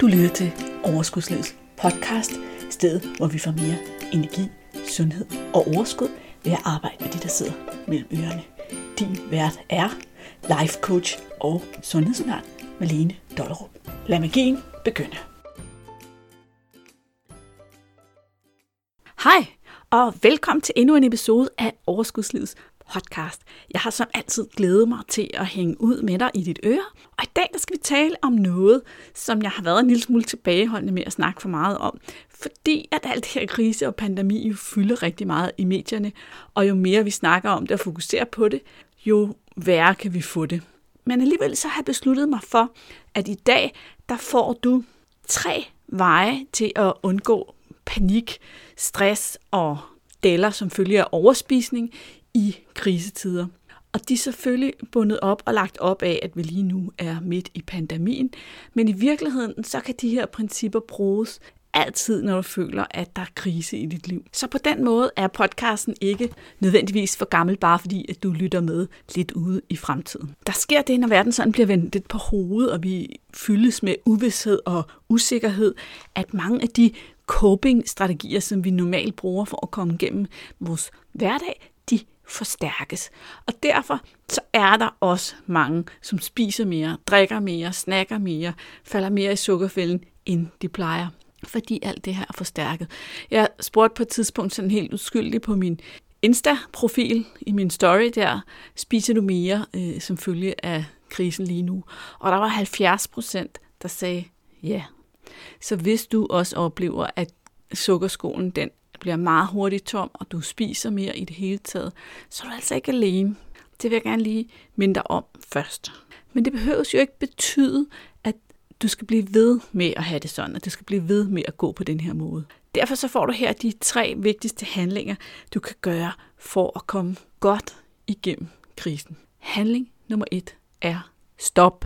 Du lytter til Overskudslivets podcast, stedet hvor vi får mere energi, sundhed og overskud ved at arbejde med de, der sidder mellem ørerne. Din vært er life coach og sundhedsundern Malene Dollerup. Lad magien begynde. Hej, og velkommen til endnu en episode af Overskudslivets podcast. Jeg har som altid glædet mig til at hænge ud med dig i dit øre. Og i dag der skal vi tale om noget, som jeg har været en lille smule tilbageholdende med at snakke for meget om. Fordi at alt det her krise og pandemi jo fylder rigtig meget i medierne. Og jo mere vi snakker om det og fokuserer på det, jo værre kan vi få det. Men alligevel så har jeg besluttet mig for, at i dag, der får du tre veje til at undgå panik, stress og deller som følge af overspisning i krisetider. Og de er selvfølgelig bundet op og lagt op af, at vi lige nu er midt i pandemien. Men i virkeligheden, så kan de her principper bruges altid, når du føler, at der er krise i dit liv. Så på den måde er podcasten ikke nødvendigvis for gammel, bare fordi at du lytter med lidt ude i fremtiden. Der sker det, når verden sådan bliver vendt lidt på hovedet, og vi fyldes med uvidshed og usikkerhed, at mange af de coping-strategier, som vi normalt bruger for at komme igennem vores hverdag, forstærkes. Og derfor så er der også mange, som spiser mere, drikker mere, snakker mere, falder mere i sukkerfælden, end de plejer. Fordi alt det her er forstærket. Jeg spurgte på et tidspunkt sådan helt uskyldigt på min Insta-profil i min story der, spiser du mere øh, som følge af krisen lige nu? Og der var 70 procent, der sagde ja. Så hvis du også oplever, at sukkerskolen den bliver meget hurtigt tom, og du spiser mere i det hele taget, så er du altså ikke alene. Det vil jeg gerne lige minde dig om først. Men det behøves jo ikke betyde, at du skal blive ved med at have det sådan, at du skal blive ved med at gå på den her måde. Derfor så får du her de tre vigtigste handlinger, du kan gøre for at komme godt igennem krisen. Handling nummer et er stop.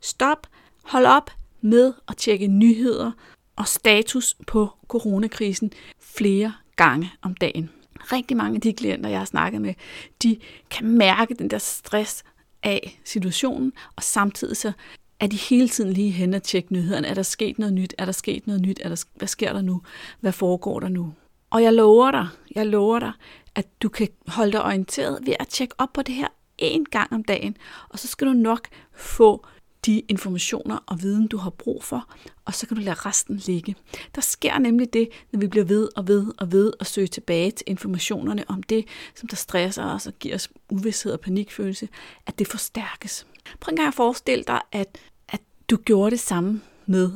Stop. Hold op med at tjekke nyheder og status på coronakrisen flere gange om dagen. Rigtig mange af de klienter, jeg har snakket med, de kan mærke den der stress af situationen, og samtidig så er de hele tiden lige hen og tjekke nyhederne. Er der sket noget nyt? Er der sket noget nyt? Er der, hvad sker der nu? Hvad foregår der nu? Og jeg lover dig, jeg lover dig, at du kan holde dig orienteret ved at tjekke op på det her en gang om dagen, og så skal du nok få de informationer og viden, du har brug for, og så kan du lade resten ligge. Der sker nemlig det, når vi bliver ved og ved og ved at søge tilbage til informationerne om det, som der stresser os og giver os uvidshed og panikfølelse, at det forstærkes. Prøv en gang at forestille dig, at, at du gjorde det samme med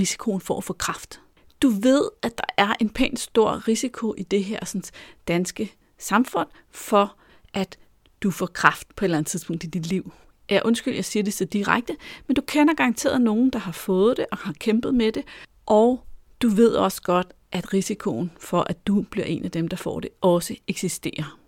risikoen for at få kræft. Du ved, at der er en pænt stor risiko i det her sådan, danske samfund for, at du får kræft på et eller andet tidspunkt i dit liv. Ja, undskyld, jeg siger det så direkte, men du kender garanteret nogen, der har fået det og har kæmpet med det, og du ved også godt, at risikoen for, at du bliver en af dem, der får det, også eksisterer.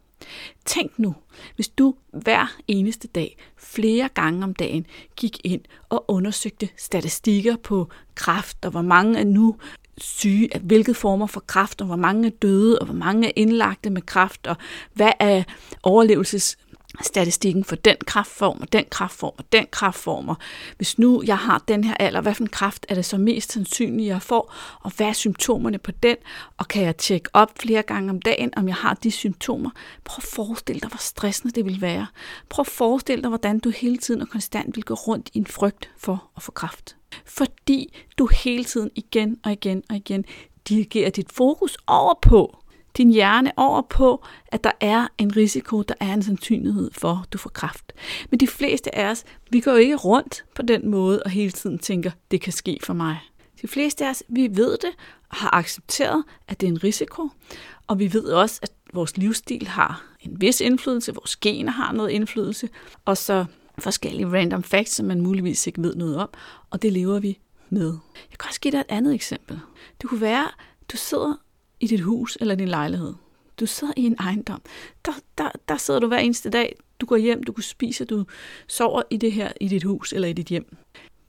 Tænk nu, hvis du hver eneste dag, flere gange om dagen, gik ind og undersøgte statistikker på kræft, og hvor mange er nu syge, af hvilke former for kræft, og hvor mange er døde, og hvor mange er indlagte med kræft, og hvad er overlevelses statistikken for den kraftform og den kraftform og den kraftform. Og hvis nu jeg har den her alder, hvad for en kraft er det så mest sandsynligt, jeg får, og hvad er symptomerne på den, og kan jeg tjekke op flere gange om dagen, om jeg har de symptomer. Prøv at forestille dig, hvor stressende det vil være. Prøv at forestille dig, hvordan du hele tiden og konstant vil gå rundt i en frygt for at få kraft. Fordi du hele tiden igen og igen og igen dirigerer dit fokus over på, din hjerne over på, at der er en risiko, der er en sandsynlighed for, at du får kræft. Men de fleste af os, vi går jo ikke rundt på den måde og hele tiden tænker, det kan ske for mig. De fleste af os, vi ved det og har accepteret, at det er en risiko, og vi ved også, at vores livsstil har en vis indflydelse, vores gener har noget indflydelse, og så forskellige random facts, som man muligvis ikke ved noget om, og det lever vi med. Jeg kan også give dig et andet eksempel. Det kunne være, du sidder i dit hus eller din lejlighed. Du sidder i en ejendom. Der, der, der sidder du hver eneste dag. Du går hjem, du spiser, du sover i det her i dit hus eller i dit hjem.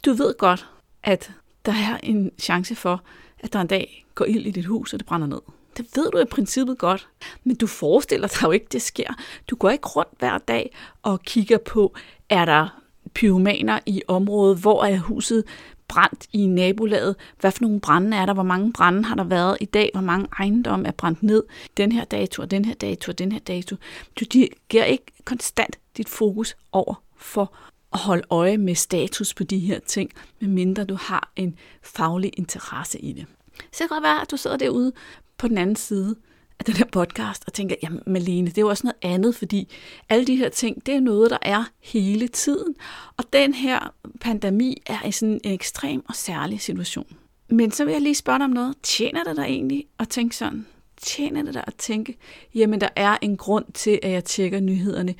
Du ved godt, at der er en chance for, at der en dag går ild i dit hus, og det brænder ned. Det ved du i princippet godt, men du forestiller dig jo ikke, det sker. Du går ikke rundt hver dag og kigger på, er der pyromaner i området, hvor er huset brændt i nabolaget. Hvad for nogle brænde er der? Hvor mange brænde har der været i dag? Hvor mange ejendomme er brændt ned? Den her dato, den her dato, den her dato. Du giver ikke konstant dit fokus over for at holde øje med status på de her ting, medmindre du har en faglig interesse i det. Så det kan godt være, at du sidder derude på den anden side af den her podcast og tænker, jamen Malene, det er jo også noget andet, fordi alle de her ting, det er noget, der er hele tiden. Og den her pandemi er i sådan en ekstrem og særlig situation. Men så vil jeg lige spørge dig om noget. Tjener det dig egentlig at tænke sådan? Tjener det dig at tænke, jamen der er en grund til, at jeg tjekker nyhederne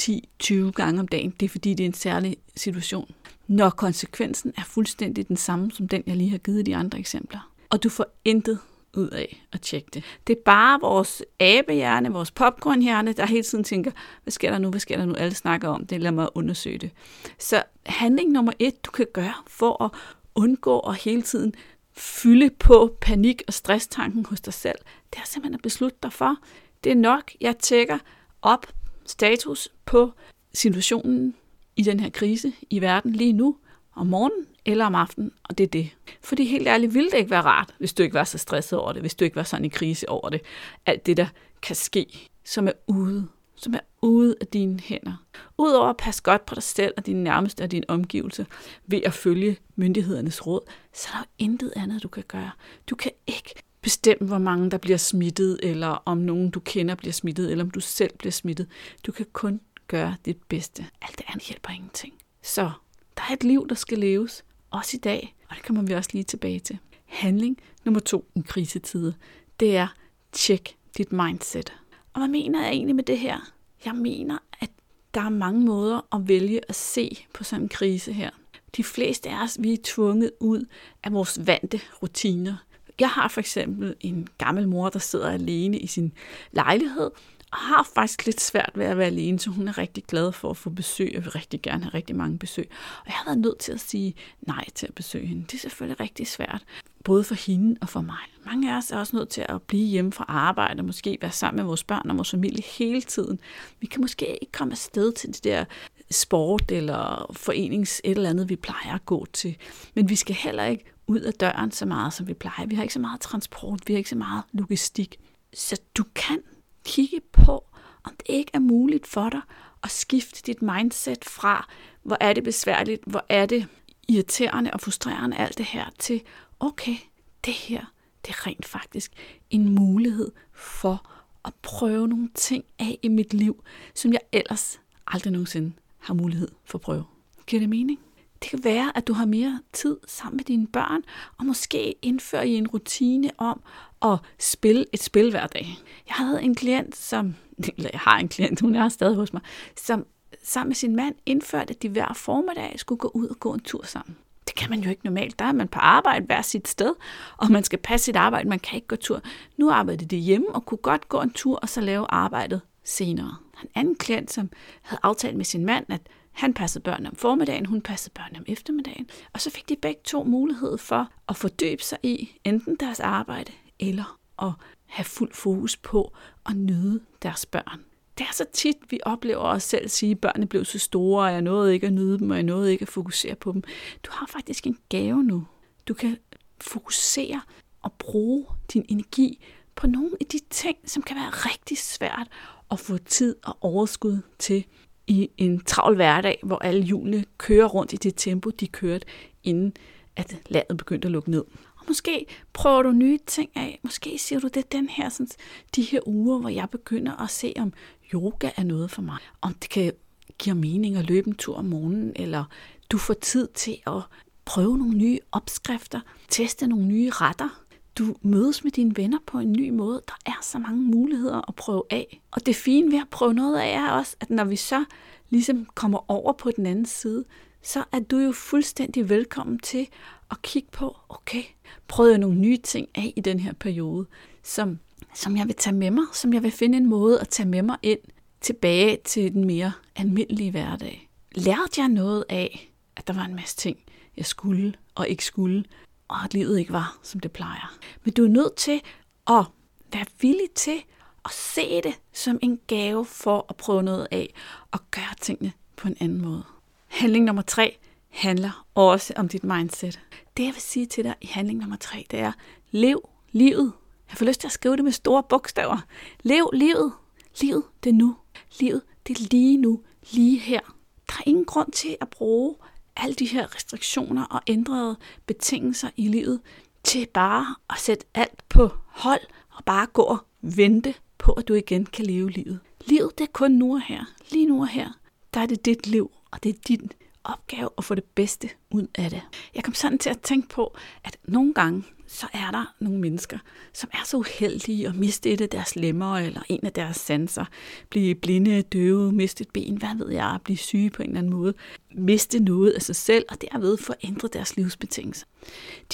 10-20 gange om dagen. Det er fordi, det er en særlig situation. Når konsekvensen er fuldstændig den samme som den, jeg lige har givet de andre eksempler. Og du får intet ud af at tjekke det. Det er bare vores abehjerne, vores popcornhjerne, der hele tiden tænker, hvad sker der nu, hvad sker der nu, alle snakker om det, lad mig undersøge det. Så handling nummer et, du kan gøre for at undgå at hele tiden fylde på panik og stresstanken hos dig selv, det er simpelthen at beslutte dig for, det er nok, jeg tjekker op status på situationen i den her krise i verden lige nu, om morgenen eller om aftenen, og det er det. Fordi helt ærligt ville det ikke være rart, hvis du ikke var så stresset over det, hvis du ikke var sådan i krise over det. Alt det, der kan ske, som er ude, som er ude af dine hænder. Udover at passe godt på dig selv og dine nærmeste og din omgivelse ved at følge myndighedernes råd, så er der intet andet, du kan gøre. Du kan ikke bestemme, hvor mange der bliver smittet, eller om nogen du kender bliver smittet, eller om du selv bliver smittet. Du kan kun gøre dit bedste. Alt det andet hjælper ingenting. Så der er et liv, der skal leves, også i dag, og det kommer vi også lige tilbage til. Handling nummer to i krisetider, det er tjek dit mindset. Og hvad mener jeg egentlig med det her? Jeg mener, at der er mange måder at vælge at se på sådan en krise her. De fleste af os, vi er tvunget ud af vores vante rutiner. Jeg har for eksempel en gammel mor, der sidder alene i sin lejlighed, har faktisk lidt svært ved at være alene, så hun er rigtig glad for at få besøg, og vil rigtig gerne have rigtig mange besøg. Og jeg har været nødt til at sige nej til at besøge hende. Det er selvfølgelig rigtig svært, både for hende og for mig. Mange af os er også nødt til at blive hjemme fra arbejde, og måske være sammen med vores børn og vores familie hele tiden. Vi kan måske ikke komme afsted til det der sport eller forenings et eller andet, vi plejer at gå til. Men vi skal heller ikke ud af døren så meget, som vi plejer. Vi har ikke så meget transport, vi har ikke så meget logistik. Så du kan kigge på, om det ikke er muligt for dig at skifte dit mindset fra, hvor er det besværligt, hvor er det irriterende og frustrerende alt det her, til okay, det her, det er rent faktisk en mulighed for at prøve nogle ting af i mit liv, som jeg ellers aldrig nogensinde har mulighed for at prøve. Giver det mening? Det kan være, at du har mere tid sammen med dine børn, og måske indfører I en rutine om at spille et spil hver dag. Jeg havde en klient, som, eller jeg har en klient, hun er stadig hos mig, som sammen med sin mand indførte, at de hver formiddag skulle gå ud og gå en tur sammen. Det kan man jo ikke normalt. Der er man på arbejde hver sit sted, og man skal passe sit arbejde. Man kan ikke gå tur. Nu arbejder de hjemme og kunne godt gå en tur og så lave arbejdet senere. En anden klient, som havde aftalt med sin mand, at han passede børnene om formiddagen, hun passede børnene om eftermiddagen. Og så fik de begge to mulighed for at fordybe sig i enten deres arbejde eller at have fuld fokus på at nyde deres børn. Det er så tit, vi oplever os selv sige, at børnene blev så store, og jeg nåede ikke at nyde dem, og jeg nåede ikke at fokusere på dem. Du har faktisk en gave nu. Du kan fokusere og bruge din energi på nogle af de ting, som kan være rigtig svært at få tid og overskud til i en travl hverdag, hvor alle hjulene kører rundt i det tempo, de kørte, inden at landet begyndte at lukke ned. Og måske prøver du nye ting af. Måske siger du, det er den her, sådan, de her uger, hvor jeg begynder at se, om yoga er noget for mig. Om det kan give mening at løbe en tur om morgenen, eller du får tid til at prøve nogle nye opskrifter, teste nogle nye retter, du mødes med dine venner på en ny måde. Der er så mange muligheder at prøve af. Og det fine ved at prøve noget af er også, at når vi så ligesom kommer over på den anden side, så er du jo fuldstændig velkommen til at kigge på, okay, prøvede jeg nogle nye ting af i den her periode, som, som jeg vil tage med mig, som jeg vil finde en måde at tage med mig ind tilbage til den mere almindelige hverdag. Lærte jeg noget af, at der var en masse ting, jeg skulle og ikke skulle, og at livet ikke var, som det plejer. Men du er nødt til at være villig til at se det som en gave for at prøve noget af og gøre tingene på en anden måde. Handling nummer tre. handler også om dit mindset. Det jeg vil sige til dig i handling nummer tre, det er, lev livet. Jeg får lyst til at skrive det med store bogstaver. Lev livet. Livet, det er nu. Livet, det er lige nu, lige her. Der er ingen grund til at bruge alle de her restriktioner og ændrede betingelser i livet til bare at sætte alt på hold og bare gå og vente på, at du igen kan leve livet. Livet det er kun nu og her. Lige nu og her. Der er det dit liv, og det er din opgave at få det bedste ud af det. Jeg kom sådan til at tænke på, at nogle gange, så er der nogle mennesker, som er så uheldige at miste et af deres lemmer, eller en af deres sanser, blive blinde, døve, miste et ben, hvad ved jeg, blive syge på en eller anden måde, miste noget af sig selv, og derved forændre deres livsbetingelser.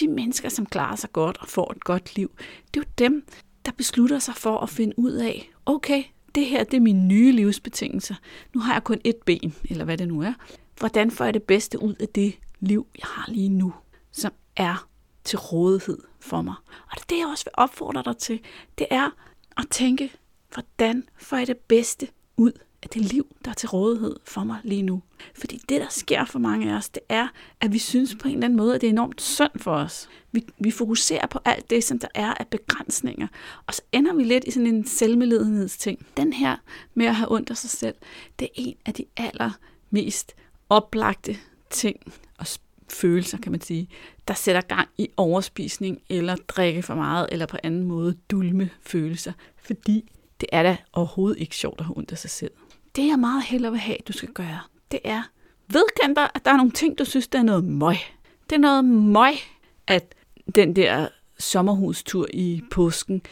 De mennesker, som klarer sig godt og får et godt liv, det er jo dem, der beslutter sig for at finde ud af, okay, det her det er mine nye livsbetingelser. Nu har jeg kun et ben, eller hvad det nu er. Hvordan får jeg det bedste ud af det liv, jeg har lige nu, som er til rådighed for mig. Og det er det, jeg også vil opfordre dig til. Det er at tænke, hvordan får jeg det bedste ud af det liv, der er til rådighed for mig lige nu. Fordi det, der sker for mange af os, det er, at vi synes på en eller anden måde, at det er enormt synd for os. Vi, vi fokuserer på alt det, som der er af begrænsninger. Og så ender vi lidt i sådan en selvmedledenhedsting. Den her med at have ondt af sig selv, det er en af de allermest oplagte ting at følelser, kan man sige, der sætter gang i overspisning eller drikke for meget, eller på anden måde dulme følelser, fordi det er da overhovedet ikke sjovt at have ondt af sig selv. Det jeg meget hellere vil have, du skal gøre, det er, vedkend dig, at der er nogle ting, du synes, der er noget møg. Det er noget møg, at den der sommerhustur i påsken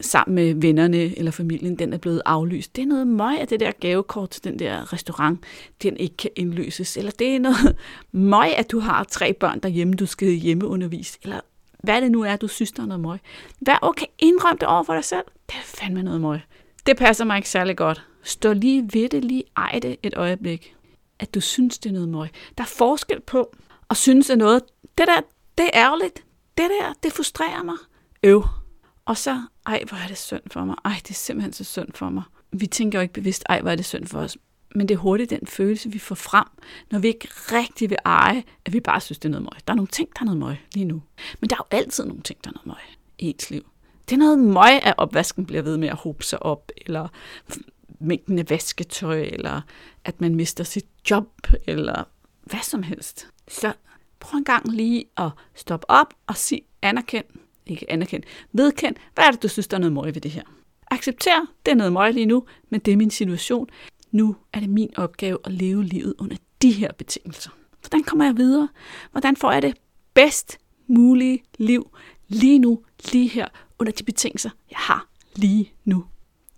sammen med vennerne eller familien, den er blevet aflyst. Det er noget møg af det der gavekort til den der restaurant, den ikke kan indløses. Eller det er noget møg, at du har tre børn derhjemme, du skal hjemmeundervise. Eller hvad det nu er, du synes, der er noget møg. Vær okay, indrøm det over for dig selv. Det er fandme noget møg. Det passer mig ikke særlig godt. Stå lige ved det, lige ej det et øjeblik. At du synes, det er noget møg. Der er forskel på at synes, at noget, det der, det er ærgerligt. Det der, det frustrerer mig. Øv. Og så, ej, hvor er det synd for mig. Ej, det er simpelthen så synd for mig. Vi tænker jo ikke bevidst, ej, hvor er det synd for os. Men det er hurtigt den følelse, vi får frem, når vi ikke rigtig vil eje, at vi bare synes, det er noget møg. Der er nogle ting, der er noget møg lige nu. Men der er jo altid nogle ting, der er noget møg i ens liv. Det er noget møg, at opvasken bliver ved med at hobe sig op, eller mængden af vasketøj, eller at man mister sit job, eller hvad som helst. Så prøv en gang lige at stoppe op og sige anerkend, ikke anerkendt, vedkend, hvad er det, du synes, der er noget møg ved det her? Accepter, det er noget møg lige nu, men det er min situation. Nu er det min opgave at leve livet under de her betingelser. Hvordan kommer jeg videre? Hvordan får jeg det bedst mulige liv lige nu, lige her, under de betingelser, jeg har lige nu?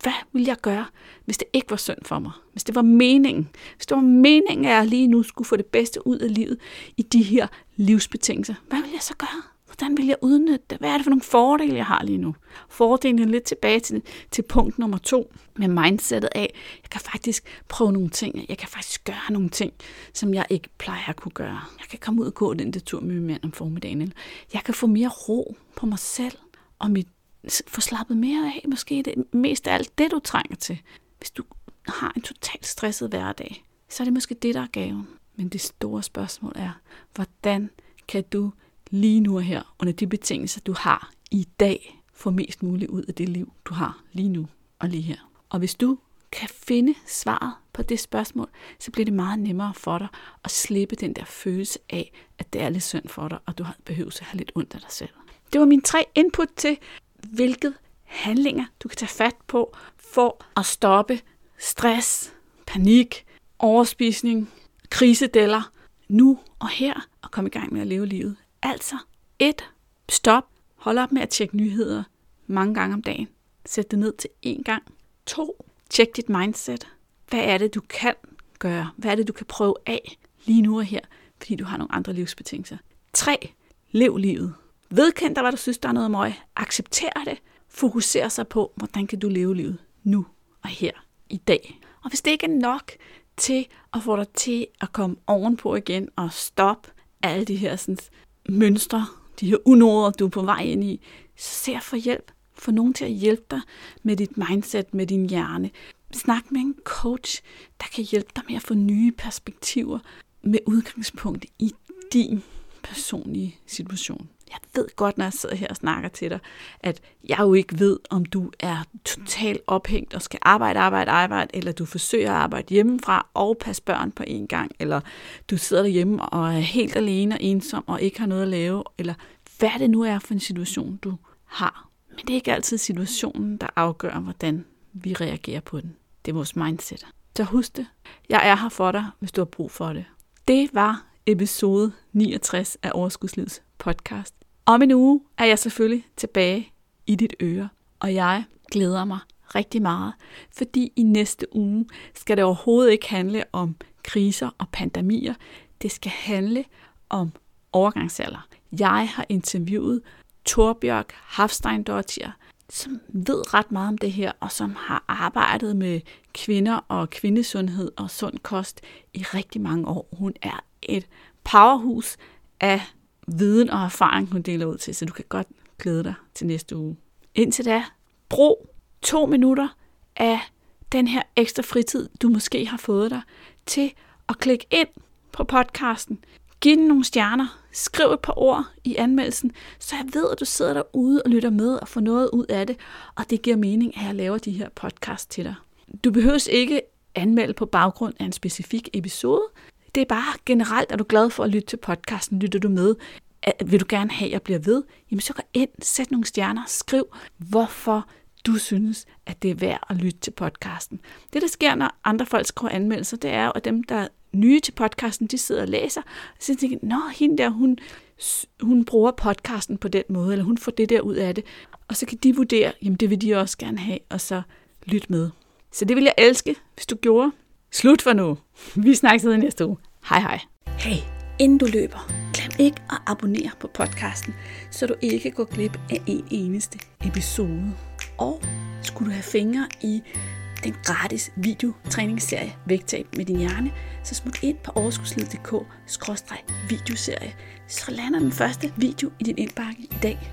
Hvad vil jeg gøre, hvis det ikke var synd for mig? Hvis det var meningen? Hvis det var meningen, at jeg lige nu skulle få det bedste ud af livet i de her livsbetingelser, hvad vil jeg så gøre? Hvordan vil jeg udnytte det? Hvad er det for nogle fordele, jeg har lige nu? Fordelen er lidt tilbage til, til punkt nummer to med mindsetet af, jeg kan faktisk prøve nogle ting. Jeg kan faktisk gøre nogle ting, som jeg ikke plejer at kunne gøre. Jeg kan komme ud og gå den der tur med min mand om formiddagen. Jeg kan få mere ro på mig selv og mit, få slappet mere af. Måske det mest af alt det, du trænger til. Hvis du har en totalt stresset hverdag, så er det måske det, der er gaven. Men det store spørgsmål er, hvordan kan du lige nu og her, under de betingelser, du har i dag, få mest muligt ud af det liv, du har lige nu og lige her. Og hvis du kan finde svaret på det spørgsmål, så bliver det meget nemmere for dig at slippe den der følelse af, at det er lidt synd for dig, og du har behøvet at have lidt ondt af dig selv. Det var mine tre input til, hvilke handlinger du kan tage fat på for at stoppe stress, panik, overspisning, krisedeller nu og her og komme i gang med at leve livet Altså, et, stop. Hold op med at tjekke nyheder mange gange om dagen. Sæt det ned til én gang. To, tjek dit mindset. Hvad er det, du kan gøre? Hvad er det, du kan prøve af lige nu og her, fordi du har nogle andre livsbetingelser? Tre, lev livet. Vedkend dig, hvad du synes, der er noget møg. Accepter det. Fokuser sig på, hvordan kan du leve livet nu og her i dag. Og hvis det ikke er nok til at få dig til at komme ovenpå igen og stoppe alle de her sådan, mønstre, de her unoder, du er på vej ind i, så ser for hjælp. Få nogen til at hjælpe dig med dit mindset, med din hjerne. Snak med en coach, der kan hjælpe dig med at få nye perspektiver med udgangspunkt i din personlige situation. Jeg ved godt, når jeg sidder her og snakker til dig, at jeg jo ikke ved, om du er totalt ophængt og skal arbejde, arbejde, arbejde, eller du forsøger at arbejde hjemmefra og passe børn på en gang, eller du sidder derhjemme og er helt alene og ensom og ikke har noget at lave, eller hvad det nu er for en situation, du har. Men det er ikke altid situationen, der afgør, hvordan vi reagerer på den. Det er vores mindset. Så husk det. Jeg er her for dig, hvis du har brug for det. Det var episode 69 af Overskudslivets podcast. Om en uge er jeg selvfølgelig tilbage i dit øre, og jeg glæder mig rigtig meget, fordi i næste uge skal det overhovedet ikke handle om kriser og pandemier. Det skal handle om overgangsalder. Jeg har interviewet Torbjørg Hafsteindottir, som ved ret meget om det her, og som har arbejdet med kvinder og kvindesundhed og sund kost i rigtig mange år. Hun er et powerhus af viden og erfaring, hun deler ud til, så du kan godt glæde dig til næste uge. Indtil da, brug to minutter af den her ekstra fritid, du måske har fået dig, til at klikke ind på podcasten. Giv den nogle stjerner. Skriv et par ord i anmeldelsen, så jeg ved, at du sidder derude og lytter med og får noget ud af det, og det giver mening, at jeg laver de her podcast til dig. Du behøver ikke anmelde på baggrund af en specifik episode. Det er bare generelt, er du glad for at lytte til podcasten, lytter du med, vil du gerne have, at jeg bliver ved, jamen så gå ind, sæt nogle stjerner, skriv, hvorfor du synes, at det er værd at lytte til podcasten. Det, der sker, når andre folk skriver anmeldelser, det er jo, at dem, der er nye til podcasten, de sidder og læser, og så tænker nå, hende der, hun, hun bruger podcasten på den måde, eller hun får det der ud af det, og så kan de vurdere, jamen det vil de også gerne have, og så lytte med. Så det vil jeg elske, hvis du gjorde. Slut for nu. Vi snakkes ved næste uge. Hej hej. Hey, inden du løber, glem ikke at abonnere på podcasten, så du ikke går glip af en eneste episode. Og skulle du have fingre i den gratis videotræningsserie Vægtab med din hjerne, så smut ind på overskudslivet.dk videoserie så lander den første video i din indbakke i dag.